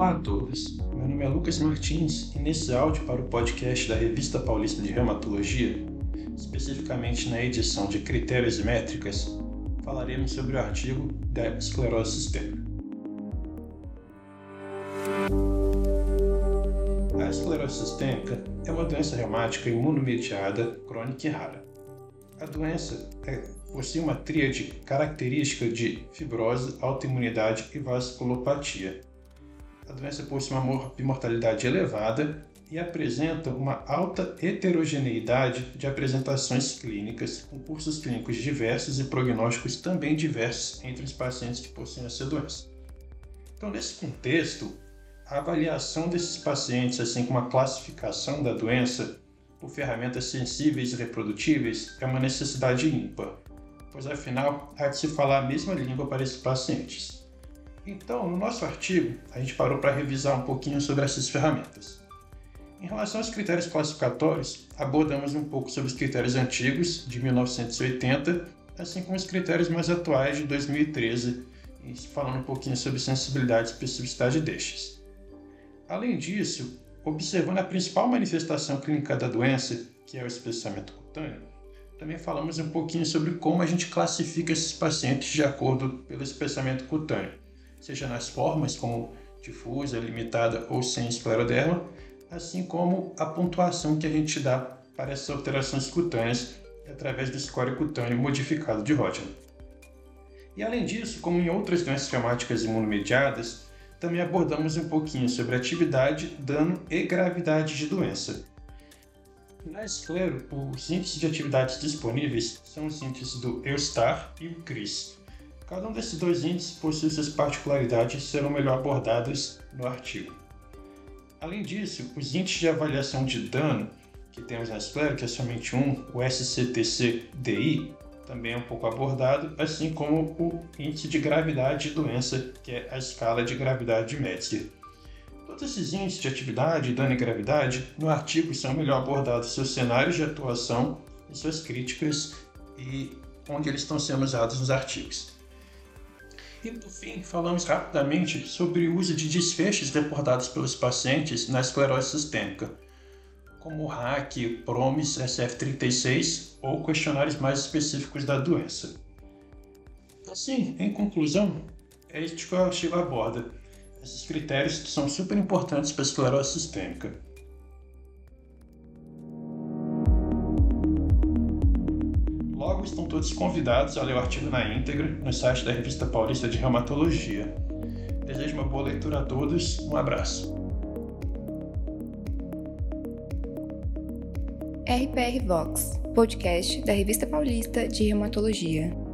Olá a todos, meu nome é Lucas Martins e nesse áudio para o podcast da Revista Paulista de Reumatologia, especificamente na edição de Critérios e Métricas, falaremos sobre o artigo da esclerose sistêmica. A esclerose sistêmica é uma doença reumática imunomediada crônica e rara. A doença é, possui uma tríade característica de fibrose, autoimunidade e vasculopatia. A doença possui uma mortalidade elevada e apresenta uma alta heterogeneidade de apresentações clínicas, com cursos clínicos diversos e prognósticos também diversos entre os pacientes que possuem essa doença. Então, nesse contexto, a avaliação desses pacientes, assim como a classificação da doença, por ferramentas sensíveis e reprodutíveis é uma necessidade ímpar, pois afinal há de se falar a mesma língua para esses pacientes. Então, no nosso artigo, a gente parou para revisar um pouquinho sobre essas ferramentas. Em relação aos critérios classificatórios, abordamos um pouco sobre os critérios antigos, de 1980, assim como os critérios mais atuais, de 2013, falando um pouquinho sobre sensibilidade e especificidade destes. Além disso, Observando a principal manifestação clínica da doença, que é o espessamento cutâneo, também falamos um pouquinho sobre como a gente classifica esses pacientes de acordo pelo espessamento cutâneo, seja nas formas como difusa, limitada ou sem escleroderma, assim como a pontuação que a gente dá para essas alterações cutâneas através do score cutâneo modificado de Hodgkin. E além disso, como em outras doenças reumáticas imunomediadas, também abordamos um pouquinho sobre atividade, dano e gravidade de doença. Na esclero, os índices de atividades disponíveis são os índices do EUSTAR e o CRIS. Cada um desses dois índices possui suas particularidades e serão melhor abordadas no artigo. Além disso, os índices de avaliação de dano que temos na esclero, que é somente um, o SCTC-DI, também é um pouco abordado, assim como o índice de gravidade de doença, que é a escala de gravidade de Metzger. Todos esses índices de atividade, dano e gravidade, no artigo são melhor abordados seus cenários de atuação e suas críticas e onde eles estão sendo usados nos artigos. E por fim, falamos rapidamente sobre o uso de desfechos reportados pelos pacientes na esclerose sistêmica como o RAC, PROMIS, SF36 ou questionários mais específicos da doença. Assim, em conclusão, é isso que o aborda. Esses critérios são super importantes para a esclerose sistêmica. Estão todos convidados a ler o artigo na íntegra no site da Revista Paulista de Reumatologia. Desejo uma boa leitura a todos, um abraço. RPR Vox, podcast da Revista Paulista de Reumatologia.